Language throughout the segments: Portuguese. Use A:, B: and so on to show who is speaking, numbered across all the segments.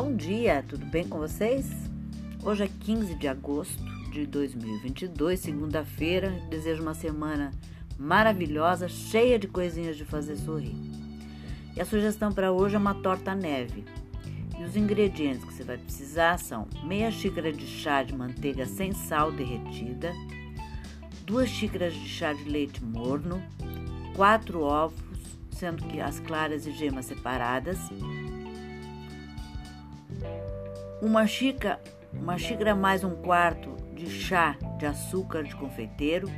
A: Bom dia, tudo bem com vocês? Hoje é 15 de agosto de 2022, segunda-feira. Desejo uma semana maravilhosa, cheia de coisinhas de fazer sorrir. E a sugestão para hoje é uma torta neve. E os ingredientes que você vai precisar são meia xícara de chá de manteiga sem sal derretida, duas xícaras de chá de leite morno, quatro ovos, sendo que as claras e gemas separadas, uma xícara, uma xícara mais um quarto de chá de açúcar de confeiteiro,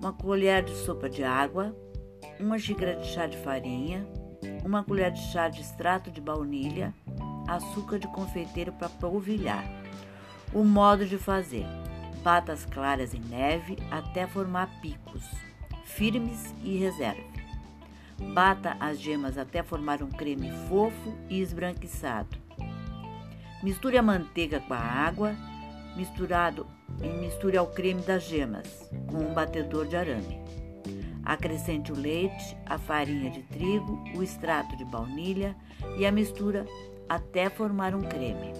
A: uma colher de sopa de água, uma xícara de chá de farinha, uma colher de chá de extrato de baunilha, açúcar de confeiteiro para polvilhar. O modo de fazer: bata as claras em neve até formar picos firmes e reserve. Bata as gemas até formar um creme fofo e esbranquiçado. Misture a manteiga com a água, misturado e misture ao creme das gemas com um batedor de arame. Acrescente o leite, a farinha de trigo, o extrato de baunilha e a mistura até formar um creme.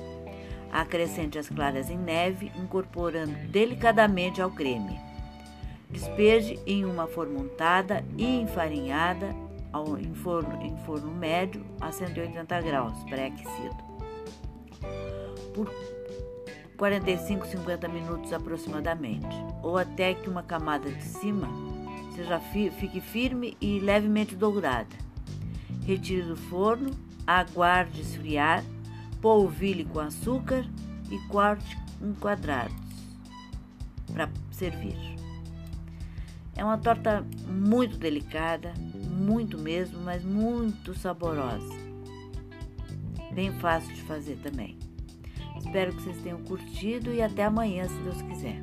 A: Acrescente as claras em neve, incorporando delicadamente ao creme. Despeje em uma forma untada e enfarinhada em forno, em forno médio a 180 graus, pré-aquecido por 45, 50 minutos aproximadamente, ou até que uma camada de cima seja fique firme e levemente dourada. Retire do forno, aguarde esfriar, polvilhe com açúcar e corte em quadrados para servir. É uma torta muito delicada, muito mesmo, mas muito saborosa. Bem fácil de fazer também. Espero que vocês tenham curtido e até amanhã, se Deus quiser.